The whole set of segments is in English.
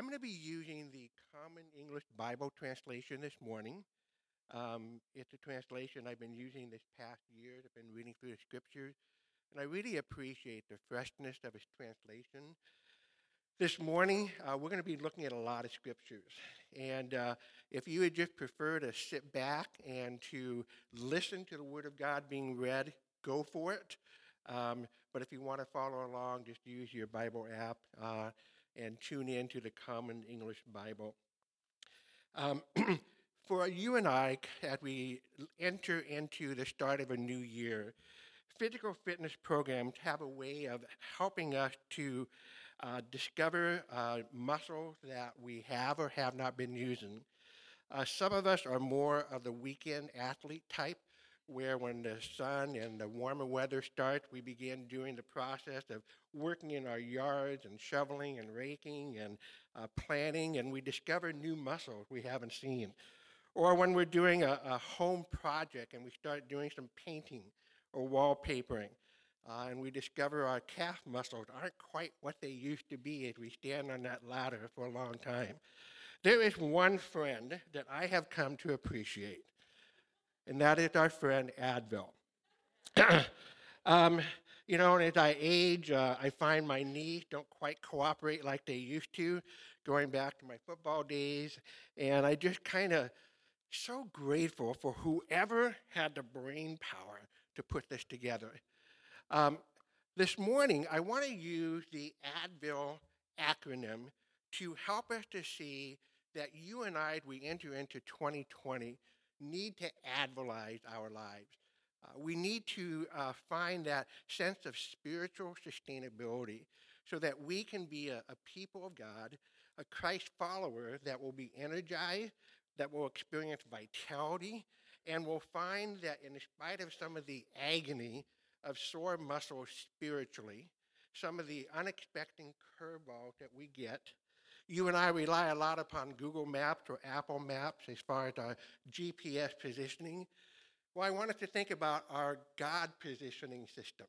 I'm going to be using the Common English Bible translation this morning. Um, it's a translation I've been using this past year. I've been reading through the scriptures, and I really appreciate the freshness of its translation. This morning, uh, we're going to be looking at a lot of scriptures. And uh, if you would just prefer to sit back and to listen to the Word of God being read, go for it. Um, but if you want to follow along, just use your Bible app uh, and tune in to the Common English Bible. Um, for you and I, as we enter into the start of a new year, physical fitness programs have a way of helping us to uh, discover uh, muscles that we have or have not been using. Uh, some of us are more of the weekend athlete type, where when the sun and the warmer weather starts, we begin doing the process of working in our yards and shoveling and raking and uh, planting, and we discover new muscles we haven't seen. Or when we're doing a, a home project and we start doing some painting or wallpapering, uh, and we discover our calf muscles aren't quite what they used to be as we stand on that ladder for a long time. There is one friend that I have come to appreciate, and that is our friend Advil. um, you know, and as I age, uh, I find my knees don't quite cooperate like they used to, going back to my football days, and I just kind of so grateful for whoever had the brain power to put this together. Um, this morning, I want to use the Advil acronym to help us to see that you and I, we enter into 2020, need to Advilize our lives. Uh, we need to uh, find that sense of spiritual sustainability so that we can be a, a people of God, a Christ follower that will be energized, that will experience vitality, and will find that in spite of some of the agony of sore muscles spiritually, some of the unexpected curveballs that we get. You and I rely a lot upon Google Maps or Apple Maps as far as our GPS positioning. Well, I wanted to think about our God positioning system.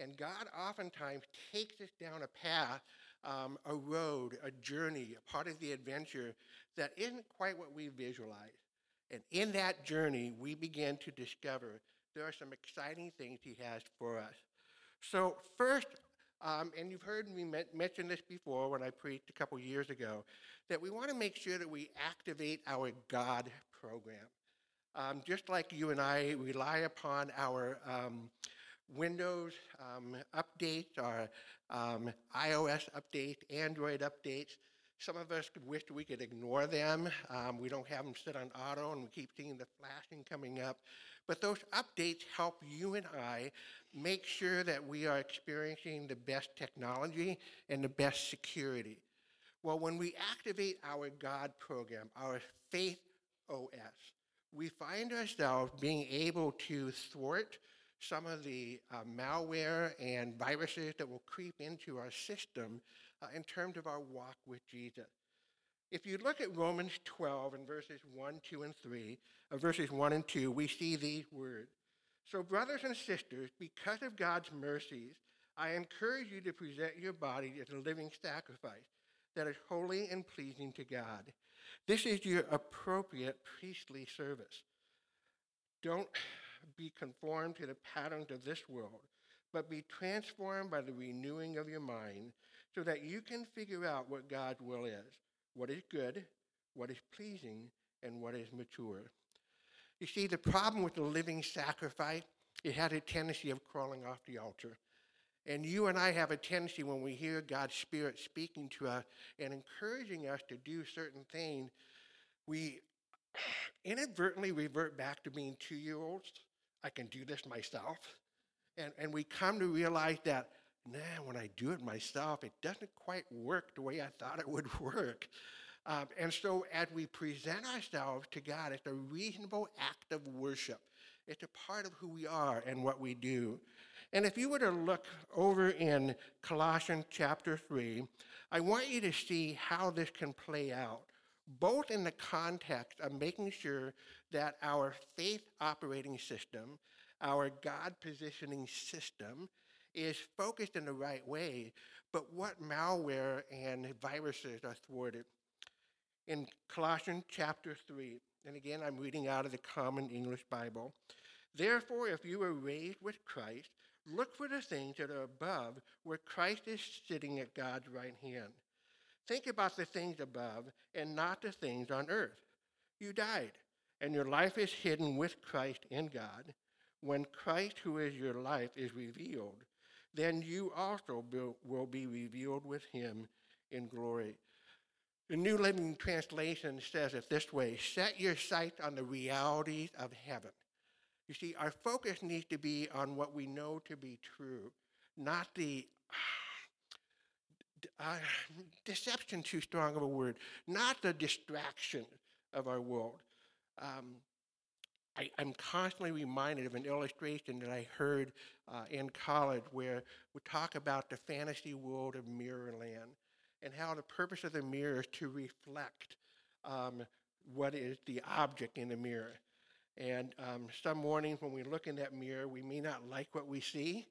And God oftentimes takes us down a path, um, a road, a journey, a part of the adventure that isn't quite what we visualize. And in that journey, we begin to discover there are some exciting things he has for us. So, first, um, and you've heard me mention this before when I preached a couple years ago, that we want to make sure that we activate our God program. Um, just like you and I rely upon our um, Windows um, updates, our um, iOS updates, Android updates, some of us could wish we could ignore them. Um, we don't have them sit on auto and we keep seeing the flashing coming up. But those updates help you and I make sure that we are experiencing the best technology and the best security. Well, when we activate our God program, our Faith OS, we find ourselves being able to thwart some of the uh, malware and viruses that will creep into our system uh, in terms of our walk with Jesus. If you look at Romans 12 and verses 1, 2, and 3, uh, verses 1 and 2, we see these words. So, brothers and sisters, because of God's mercies, I encourage you to present your body as a living sacrifice that is holy and pleasing to God. This is your appropriate priestly service. Don't be conformed to the patterns of this world, but be transformed by the renewing of your mind so that you can figure out what God's will is, what is good, what is pleasing, and what is mature. You see, the problem with the living sacrifice, it has a tendency of crawling off the altar. And you and I have a tendency when we hear God's Spirit speaking to us and encouraging us to do certain things, we inadvertently revert back to being two year olds. I can do this myself. And, and we come to realize that nah, when I do it myself, it doesn't quite work the way I thought it would work. Um, and so, as we present ourselves to God, it's a reasonable act of worship. It's a part of who we are and what we do. And if you were to look over in Colossians chapter 3, I want you to see how this can play out, both in the context of making sure that our faith operating system, our God positioning system, is focused in the right way, but what malware and viruses are thwarted. In Colossians chapter 3, and again I'm reading out of the Common English Bible, therefore, if you were raised with Christ, look for the things that are above, where Christ is sitting at God's right hand. Think about the things above and not the things on earth. You died, and your life is hidden with Christ in God. When Christ, who is your life, is revealed, then you also will be revealed with him in glory. The New Living Translation says it this way Set your sights on the realities of heaven. You see, our focus needs to be on what we know to be true, not the uh, deception too strong of a word, not the distraction of our world. Um, I, am constantly reminded of an illustration that I heard uh, in college where we talk about the fantasy world of Mirrorland and how the purpose of the mirror is to reflect um, what is the object in the mirror. And um, some mornings when we look in that mirror, we may not like what we see,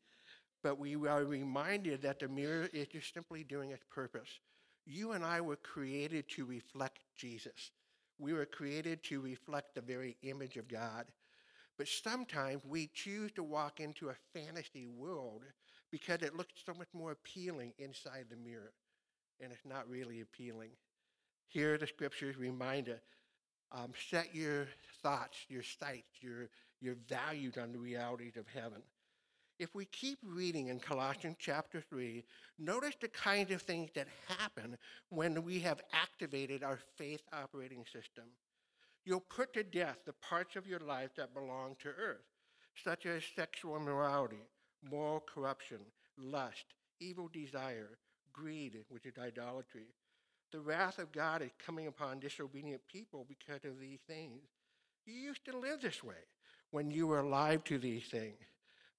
but we are reminded that the mirror is just simply doing its purpose. You and I were created to reflect Jesus. We were created to reflect the very image of God. But sometimes we choose to walk into a fantasy world because it looks so much more appealing inside the mirror, and it's not really appealing. Here, the scriptures remind us um, set your thoughts, your sights, your, your values on the realities of heaven. If we keep reading in Colossians chapter 3, notice the kind of things that happen when we have activated our faith operating system. You'll put to death the parts of your life that belong to earth, such as sexual immorality, moral corruption, lust, evil desire, greed, which is idolatry. The wrath of God is coming upon disobedient people because of these things. You used to live this way when you were alive to these things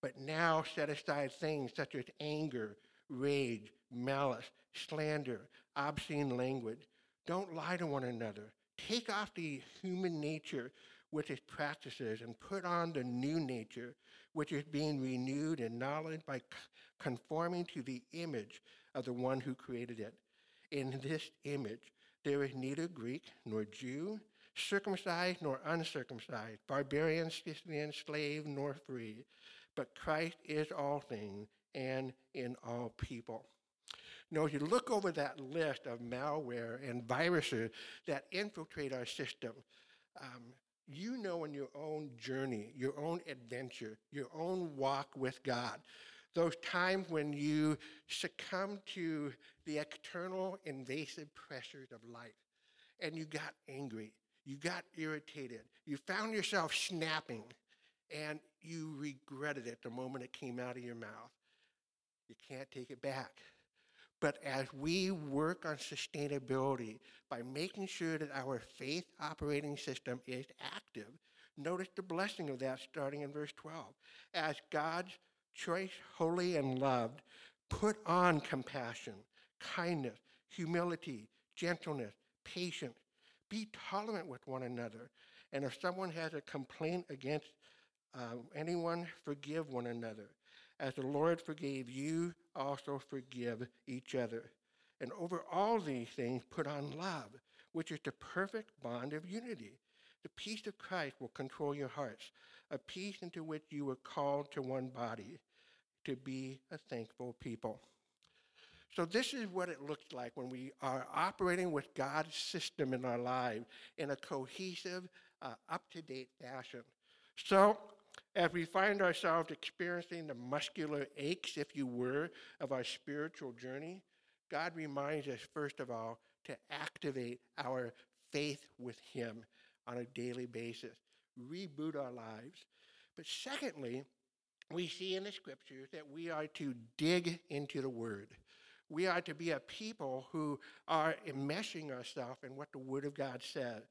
but now set aside things such as anger, rage, malice, slander, obscene language. Don't lie to one another. Take off the human nature with its practices and put on the new nature, which is being renewed in knowledge by conforming to the image of the one who created it. In this image, there is neither Greek nor Jew, circumcised nor uncircumcised, barbarian, Scythian, slave nor free but Christ is all things and in all people. Now, as you look over that list of malware and viruses that infiltrate our system, um, you know in your own journey, your own adventure, your own walk with God, those times when you succumb to the external invasive pressures of life and you got angry, you got irritated, you found yourself snapping, and you regretted it the moment it came out of your mouth. You can't take it back. But as we work on sustainability by making sure that our faith operating system is active, notice the blessing of that starting in verse 12. As God's choice, holy, and loved, put on compassion, kindness, humility, gentleness, patience. Be tolerant with one another. And if someone has a complaint against uh, anyone forgive one another. As the Lord forgave you, also forgive each other. And over all these things, put on love, which is the perfect bond of unity. The peace of Christ will control your hearts, a peace into which you were called to one body, to be a thankful people. So, this is what it looks like when we are operating with God's system in our lives in a cohesive, uh, up to date fashion. So, as we find ourselves experiencing the muscular aches, if you were, of our spiritual journey, God reminds us, first of all, to activate our faith with Him on a daily basis, reboot our lives. But secondly, we see in the scriptures that we are to dig into the Word. We are to be a people who are enmeshing ourselves in what the Word of God says.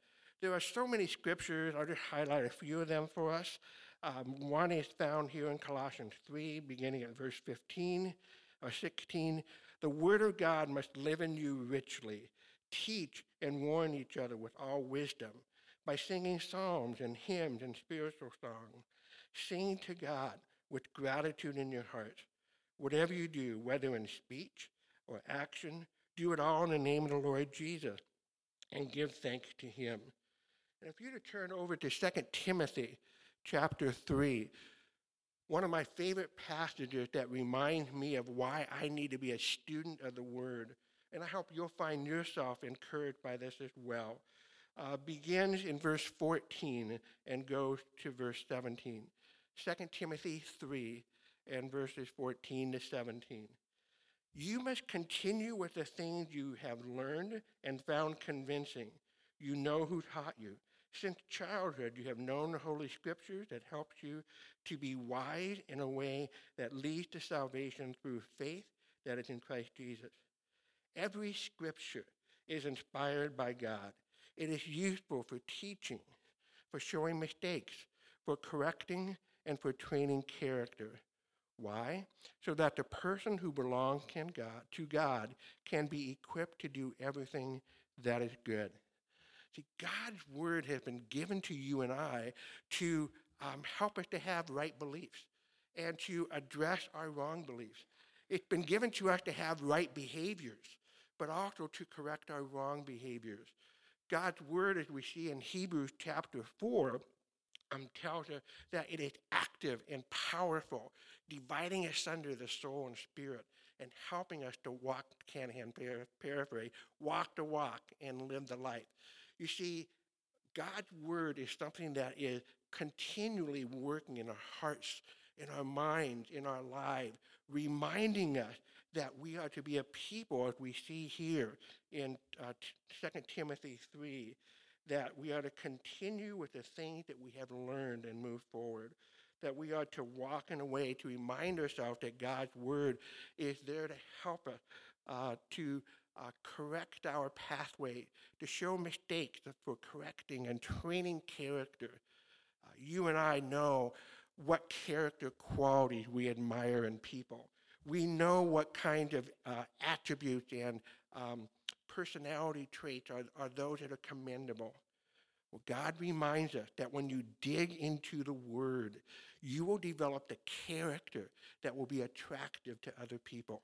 There are so many scriptures. I'll just highlight a few of them for us. Um, one is found here in Colossians 3, beginning at verse 15 or 16. The word of God must live in you richly. Teach and warn each other with all wisdom by singing psalms and hymns and spiritual songs. Sing to God with gratitude in your hearts. Whatever you do, whether in speech or action, do it all in the name of the Lord Jesus and give thanks to him. And if you to turn over to 2 Timothy chapter 3, one of my favorite passages that reminds me of why I need to be a student of the Word, and I hope you'll find yourself encouraged by this as well, uh, begins in verse 14 and goes to verse 17. 2 Timothy 3 and verses 14 to 17. You must continue with the things you have learned and found convincing. You know who taught you. Since childhood, you have known the Holy Scriptures that helps you to be wise in a way that leads to salvation through faith that is in Christ Jesus. Every Scripture is inspired by God. It is useful for teaching, for showing mistakes, for correcting, and for training character. Why? So that the person who belongs to God can be equipped to do everything that is good. See, God's word has been given to you and I to um, help us to have right beliefs and to address our wrong beliefs. It's been given to us to have right behaviors, but also to correct our wrong behaviors. God's word, as we see in Hebrews chapter 4, um, tells us that it is active and powerful, dividing asunder the soul and spirit and helping us to walk, Canahan paraphrase, walk the walk and live the life. You see, God's word is something that is continually working in our hearts, in our minds, in our lives, reminding us that we are to be a people, as we see here in uh, 2 Timothy 3, that we are to continue with the things that we have learned and move forward. That we are to walk in a way to remind ourselves that God's word is there to help us uh, to uh, correct our pathway, to show mistakes for correcting and training character. Uh, you and I know what character qualities we admire in people. We know what kind of uh, attributes and um, personality traits are, are those that are commendable. Well, God reminds us that when you dig into the Word, you will develop the character that will be attractive to other people.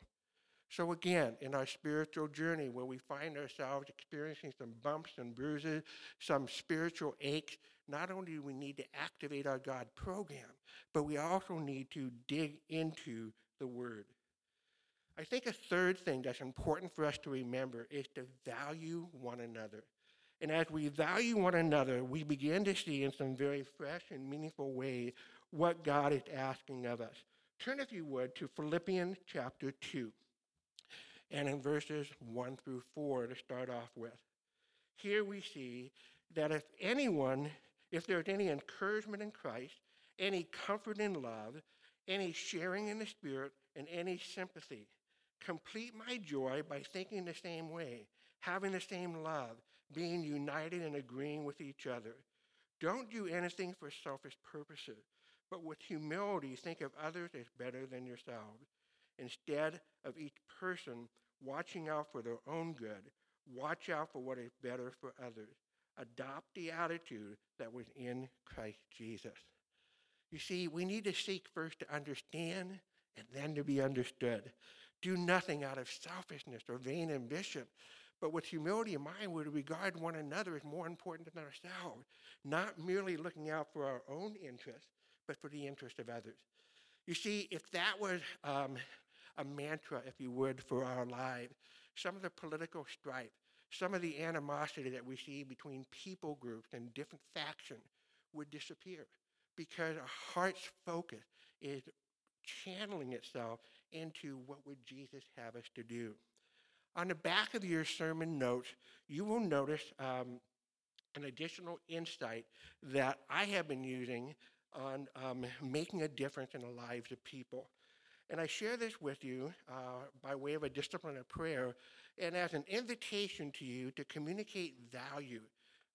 So, again, in our spiritual journey, where we find ourselves experiencing some bumps and bruises, some spiritual aches, not only do we need to activate our God program, but we also need to dig into the Word. I think a third thing that's important for us to remember is to value one another. And as we value one another, we begin to see in some very fresh and meaningful ways what God is asking of us. Turn, if you would, to Philippians chapter 2 and in verses 1 through 4 to start off with. Here we see that if anyone, if there's any encouragement in Christ, any comfort in love, any sharing in the Spirit, and any sympathy, complete my joy by thinking the same way, having the same love, being united and agreeing with each other. Don't do anything for selfish purposes, but with humility think of others as better than yourselves. Instead of each person watching out for their own good, watch out for what is better for others. Adopt the attitude that was in Christ Jesus. You see, we need to seek first to understand and then to be understood. Do nothing out of selfishness or vain ambition, but with humility in mind, we regard one another as more important than ourselves, not merely looking out for our own interests, but for the interest of others. You see, if that was um, a mantra, if you would, for our lives. Some of the political strife, some of the animosity that we see between people groups and different factions would disappear because our heart's focus is channeling itself into what would Jesus have us to do. On the back of your sermon notes, you will notice um, an additional insight that I have been using on um, making a difference in the lives of people. And I share this with you uh, by way of a discipline of prayer and as an invitation to you to communicate value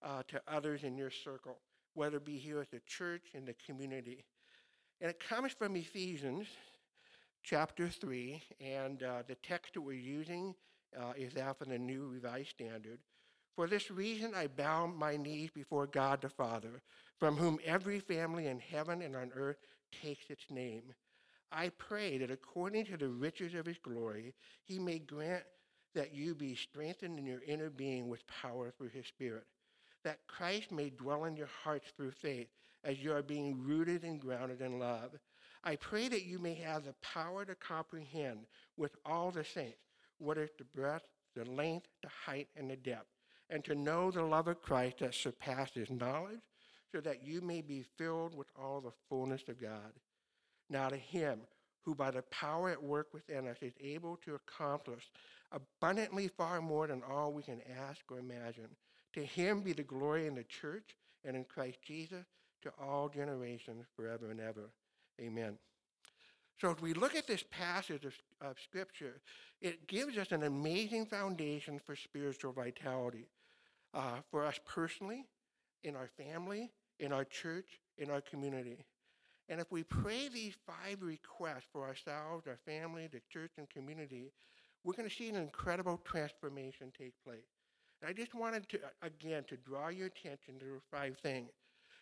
uh, to others in your circle, whether it be here at the church, in the community. And it comes from Ephesians chapter 3, and uh, the text that we're using uh, is out from the New Revised Standard. For this reason, I bow my knees before God the Father, from whom every family in heaven and on earth takes its name. I pray that according to the riches of his glory, he may grant that you be strengthened in your inner being with power through his Spirit, that Christ may dwell in your hearts through faith as you are being rooted and grounded in love. I pray that you may have the power to comprehend with all the saints what is the breadth, the length, the height, and the depth, and to know the love of Christ that surpasses knowledge, so that you may be filled with all the fullness of God. Now to him who by the power at work within us is able to accomplish abundantly far more than all we can ask or imagine. To him be the glory in the church and in Christ Jesus to all generations forever and ever. Amen. So if we look at this passage of, of Scripture, it gives us an amazing foundation for spiritual vitality uh, for us personally, in our family, in our church, in our community. And if we pray these five requests for ourselves, our family, the church, and community, we're going to see an incredible transformation take place. And I just wanted to, uh, again, to draw your attention to five things.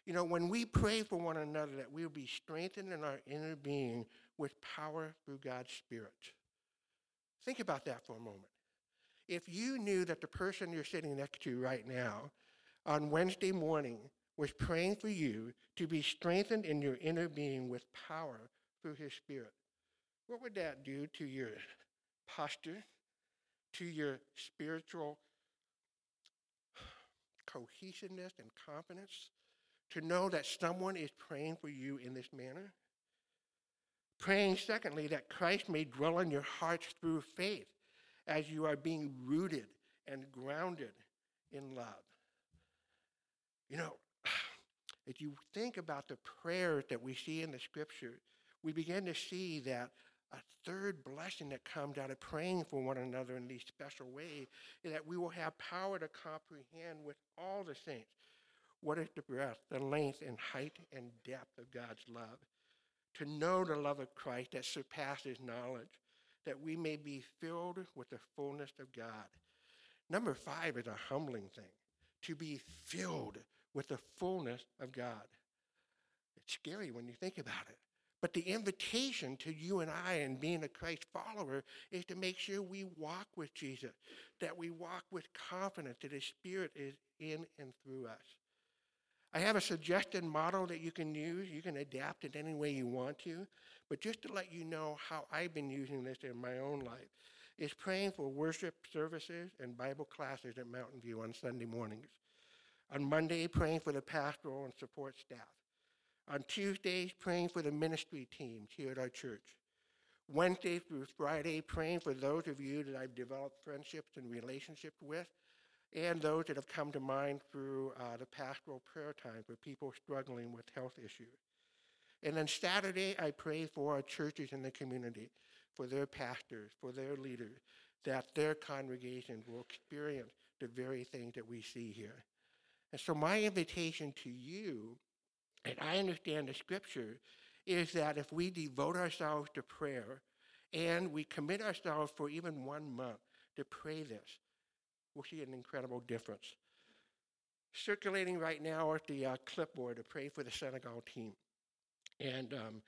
You know, when we pray for one another, that we'll be strengthened in our inner being with power through God's Spirit. Think about that for a moment. If you knew that the person you're sitting next to right now on Wednesday morning was praying for you to be strengthened in your inner being with power through his Spirit, what would that do to your posture, to your spiritual cohesiveness and confidence, to know that someone is praying for you in this manner? Praying, secondly, that Christ may dwell in your hearts through faith as you are being rooted and grounded in love. You know, if you think about the prayers that we see in the scripture, we begin to see that a third blessing that comes out of praying for one another in these special ways is that we will have power to comprehend with all the saints what is the breadth, the length, and height and depth of God's love. To know the love of Christ that surpasses knowledge, that we may be filled with the fullness of God. Number five is a humbling thing to be filled with the fullness of God. It's scary when you think about it. But the invitation to you and I and being a Christ follower is to make sure we walk with Jesus, that we walk with confidence that his spirit is in and through us. I have a suggested model that you can use. You can adapt it any way you want to. But just to let you know how I've been using this in my own life, is praying for worship services and Bible classes at Mountain View on Sunday mornings. On Monday, praying for the pastoral and support staff. On Tuesdays, praying for the ministry teams here at our church. Wednesday through Friday, praying for those of you that I've developed friendships and relationships with, and those that have come to mind through uh, the pastoral prayer time for people struggling with health issues. And then Saturday, I pray for our churches in the community, for their pastors, for their leaders, that their congregations will experience the very things that we see here. And so, my invitation to you and I understand the scripture, is that if we devote ourselves to prayer and we commit ourselves for even one month to pray this, we'll see an incredible difference. Circulating right now at the uh, clipboard to pray for the Senegal team. And um,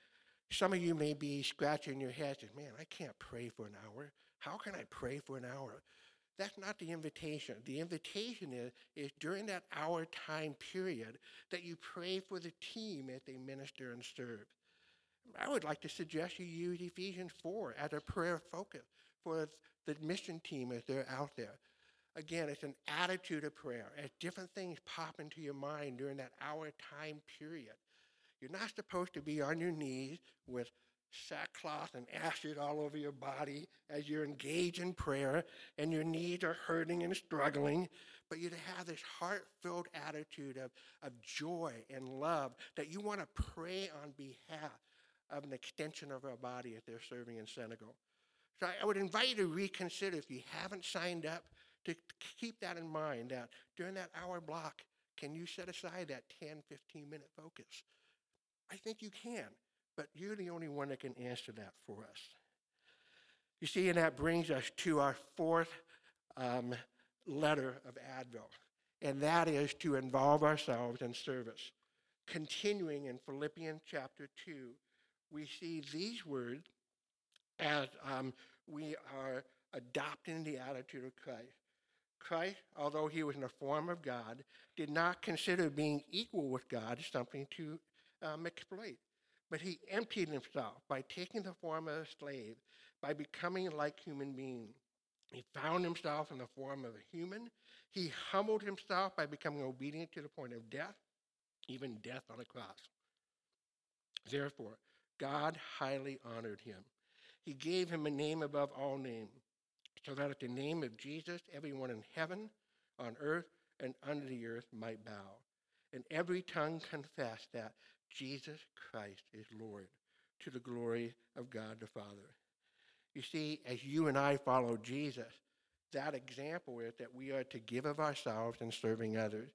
some of you may be scratching your heads and, man, I can't pray for an hour. How can I pray for an hour? That's not the invitation. The invitation is, is during that hour time period that you pray for the team as they minister and serve. I would like to suggest you use Ephesians 4 as a prayer focus for the mission team as they're out there. Again, it's an attitude of prayer. As different things pop into your mind during that hour time period, you're not supposed to be on your knees with sackcloth and ashes all over your body as you're engaged in prayer and your knees are hurting and struggling, but you have this heart-filled attitude of, of joy and love that you want to pray on behalf of an extension of our body if they're serving in Senegal. So I would invite you to reconsider if you haven't signed up to keep that in mind that during that hour block, can you set aside that 10, 15 minute focus? I think you can. But you're the only one that can answer that for us. You see, and that brings us to our fourth um, letter of Advil, and that is to involve ourselves in service. Continuing in Philippians chapter 2, we see these words as um, we are adopting the attitude of Christ. Christ, although he was in the form of God, did not consider being equal with God something to um, exploit. But he emptied himself by taking the form of a slave, by becoming like human beings. He found himself in the form of a human. He humbled himself by becoming obedient to the point of death, even death on a cross. Therefore, God highly honored him. He gave him a name above all names, so that at the name of Jesus, everyone in heaven, on earth, and under the earth might bow, and every tongue confess that Jesus Christ is Lord, to the glory of God the Father. You see, as you and I follow Jesus, that example is that we are to give of ourselves in serving others.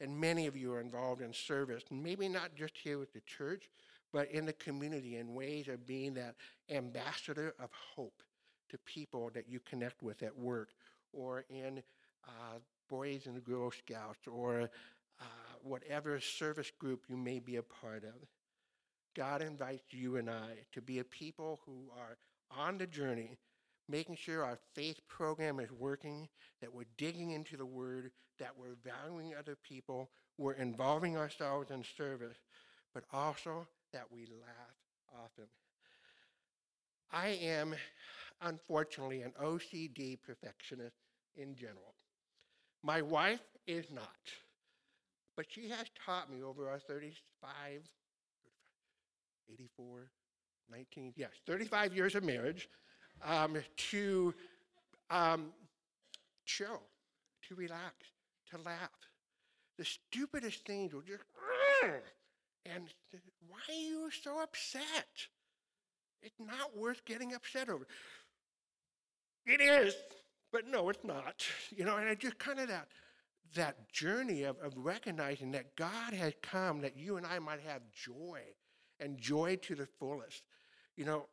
And many of you are involved in service, maybe not just here with the church, but in the community in ways of being that ambassador of hope to people that you connect with at work or in uh, Boys and Girl Scouts or whatever service group you may be a part of. God invites you and I to be a people who are on the journey, making sure our faith program is working, that we're digging into the Word, that we're valuing other people, we're involving ourselves in service, but also that we laugh often. I am, unfortunately, an OCD perfectionist in general. My wife is not. But she has taught me over our 35, 84, 19, yes, 35 years of marriage um, to um, chill, to relax, to laugh. The stupidest things will just, and why are you so upset? It's not worth getting upset over. It is, but no, it's not. You know, and I just kind of that that journey of, of recognizing that God has come that you and I might have joy and joy to the fullest. You know,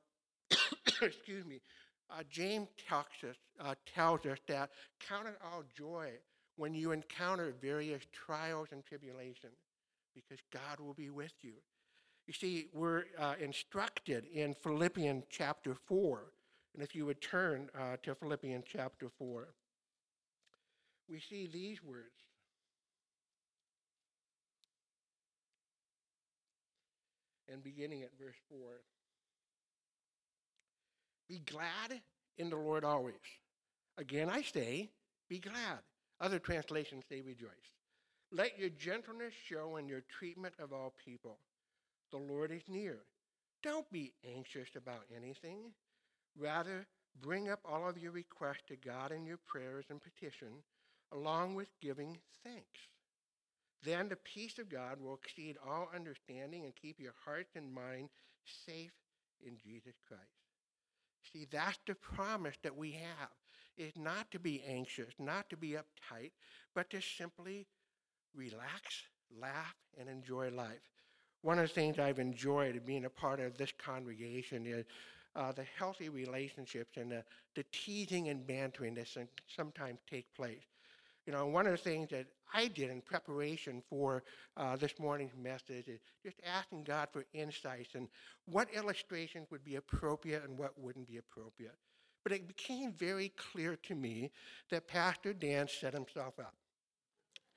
excuse me, uh, James talks us, uh, tells us that count it all joy when you encounter various trials and tribulations because God will be with you. You see, we're uh, instructed in Philippians chapter 4. And if you would turn uh, to Philippians chapter 4 we see these words. And beginning at verse 4 Be glad in the Lord always. Again, I say, be glad. Other translations say, rejoice. Let your gentleness show in your treatment of all people. The Lord is near. Don't be anxious about anything. Rather, bring up all of your requests to God in your prayers and petitions along with giving thanks. Then the peace of God will exceed all understanding and keep your heart and mind safe in Jesus Christ. See, that's the promise that we have, is not to be anxious, not to be uptight, but to simply relax, laugh, and enjoy life. One of the things I've enjoyed being a part of this congregation is uh, the healthy relationships and the, the teasing and bantering that sometimes take place. You know, one of the things that I did in preparation for uh, this morning's message is just asking God for insights and what illustrations would be appropriate and what wouldn't be appropriate. But it became very clear to me that Pastor Dan set himself up.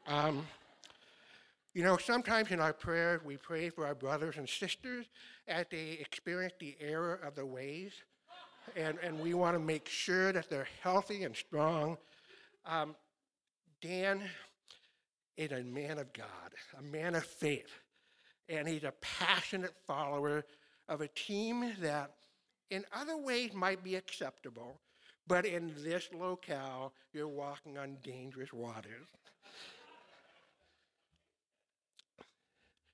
Um, you know, sometimes in our prayers, we pray for our brothers and sisters as they experience the error of the ways, and, and we want to make sure that they're healthy and strong. Um, Dan is a man of God, a man of faith, and he's a passionate follower of a team that in other ways might be acceptable, but in this locale, you're walking on dangerous waters.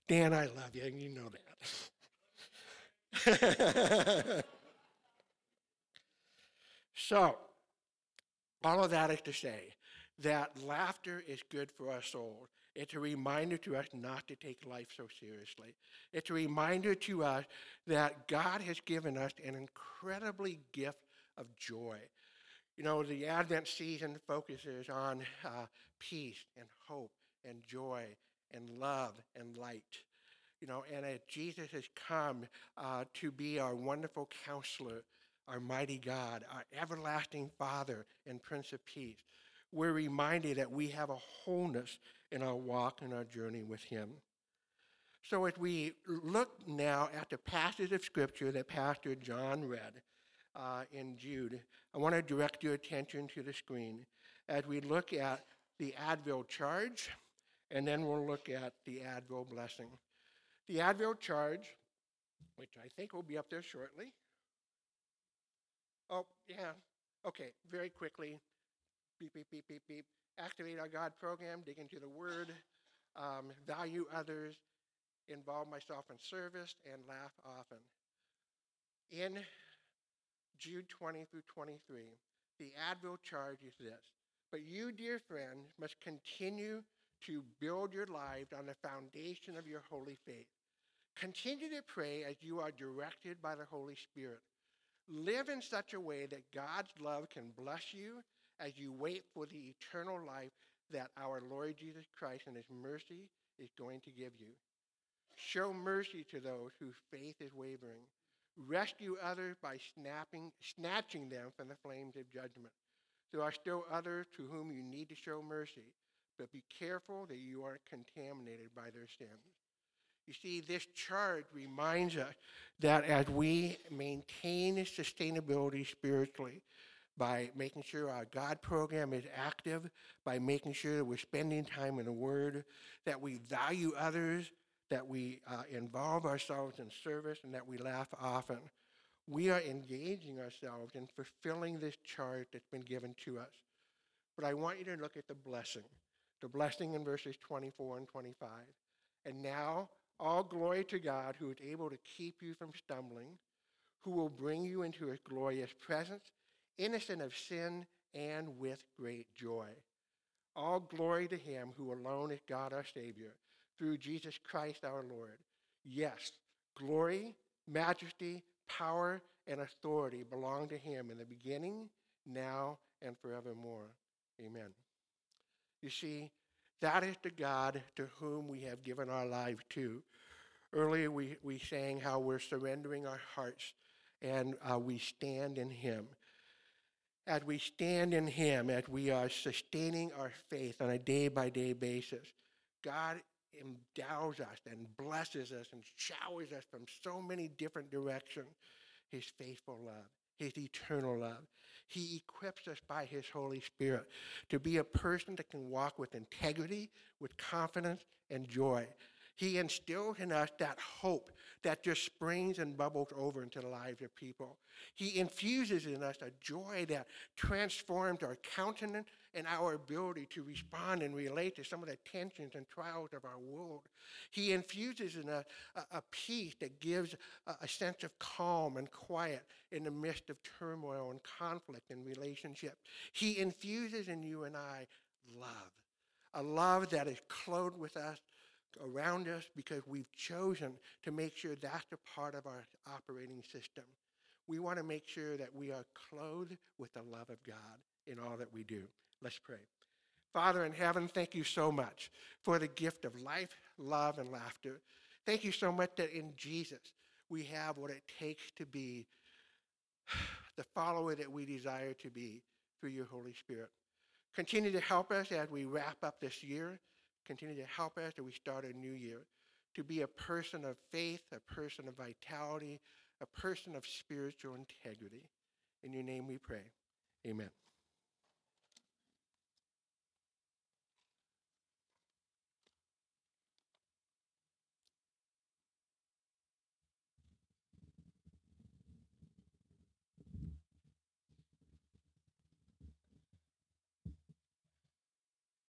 Dan, I love you, and you know that. so, all of that is to say that laughter is good for our soul. It's a reminder to us not to take life so seriously. It's a reminder to us that God has given us an incredibly gift of joy. You know, the Advent season focuses on uh, peace and hope and joy and love and light. You know, and as Jesus has come uh, to be our wonderful counselor, our mighty God, our everlasting Father and Prince of Peace, we're reminded that we have a wholeness in our walk and our journey with Him. So, as we look now at the passage of Scripture that Pastor John read uh, in Jude, I want to direct your attention to the screen as we look at the Advil charge, and then we'll look at the Advil blessing. The Advil charge, which I think will be up there shortly. Oh, yeah. Okay, very quickly. Beep, beep, beep, beep, beep. Activate our God program, dig into the Word, um, value others, involve myself in service, and laugh often. In Jude 20 through 23, the Advil charge is this. But you, dear friend, must continue to build your lives on the foundation of your holy faith. Continue to pray as you are directed by the Holy Spirit. Live in such a way that God's love can bless you as you wait for the eternal life that our Lord Jesus Christ and his mercy is going to give you. Show mercy to those whose faith is wavering. Rescue others by snapping, snatching them from the flames of judgment. There are still others to whom you need to show mercy, but be careful that you aren't contaminated by their sins. You see, this charge reminds us that as we maintain sustainability spiritually, by making sure our God program is active, by making sure that we're spending time in the Word, that we value others, that we uh, involve ourselves in service, and that we laugh often, we are engaging ourselves in fulfilling this charge that's been given to us. But I want you to look at the blessing, the blessing in verses 24 and 25. And now, all glory to God who is able to keep you from stumbling, who will bring you into his glorious presence, innocent of sin and with great joy. All glory to him who alone is God our Savior, through Jesus Christ our Lord. Yes, glory, majesty, power, and authority belong to him in the beginning, now, and forevermore. Amen. You see, that is the God to whom we have given our lives to. Earlier, we, we sang how we're surrendering our hearts and uh, we stand in Him. As we stand in Him, as we are sustaining our faith on a day by day basis, God endows us and blesses us and showers us from so many different directions His faithful love, His eternal love. He equips us by His Holy Spirit to be a person that can walk with integrity, with confidence, and joy. He instills in us that hope that just springs and bubbles over into the lives of people. He infuses in us a joy that transforms our countenance and our ability to respond and relate to some of the tensions and trials of our world. He infuses in us a, a peace that gives a, a sense of calm and quiet in the midst of turmoil and conflict and relationship. He infuses in you and I love, a love that is clothed with us around us because we've chosen to make sure that's a part of our operating system. We want to make sure that we are clothed with the love of God in all that we do. Let's pray. Father in heaven, thank you so much for the gift of life, love, and laughter. Thank you so much that in Jesus we have what it takes to be the follower that we desire to be through your Holy Spirit. Continue to help us as we wrap up this year continue to help us as we start a new year to be a person of faith, a person of vitality, a person of spiritual integrity. In your name we pray. Amen.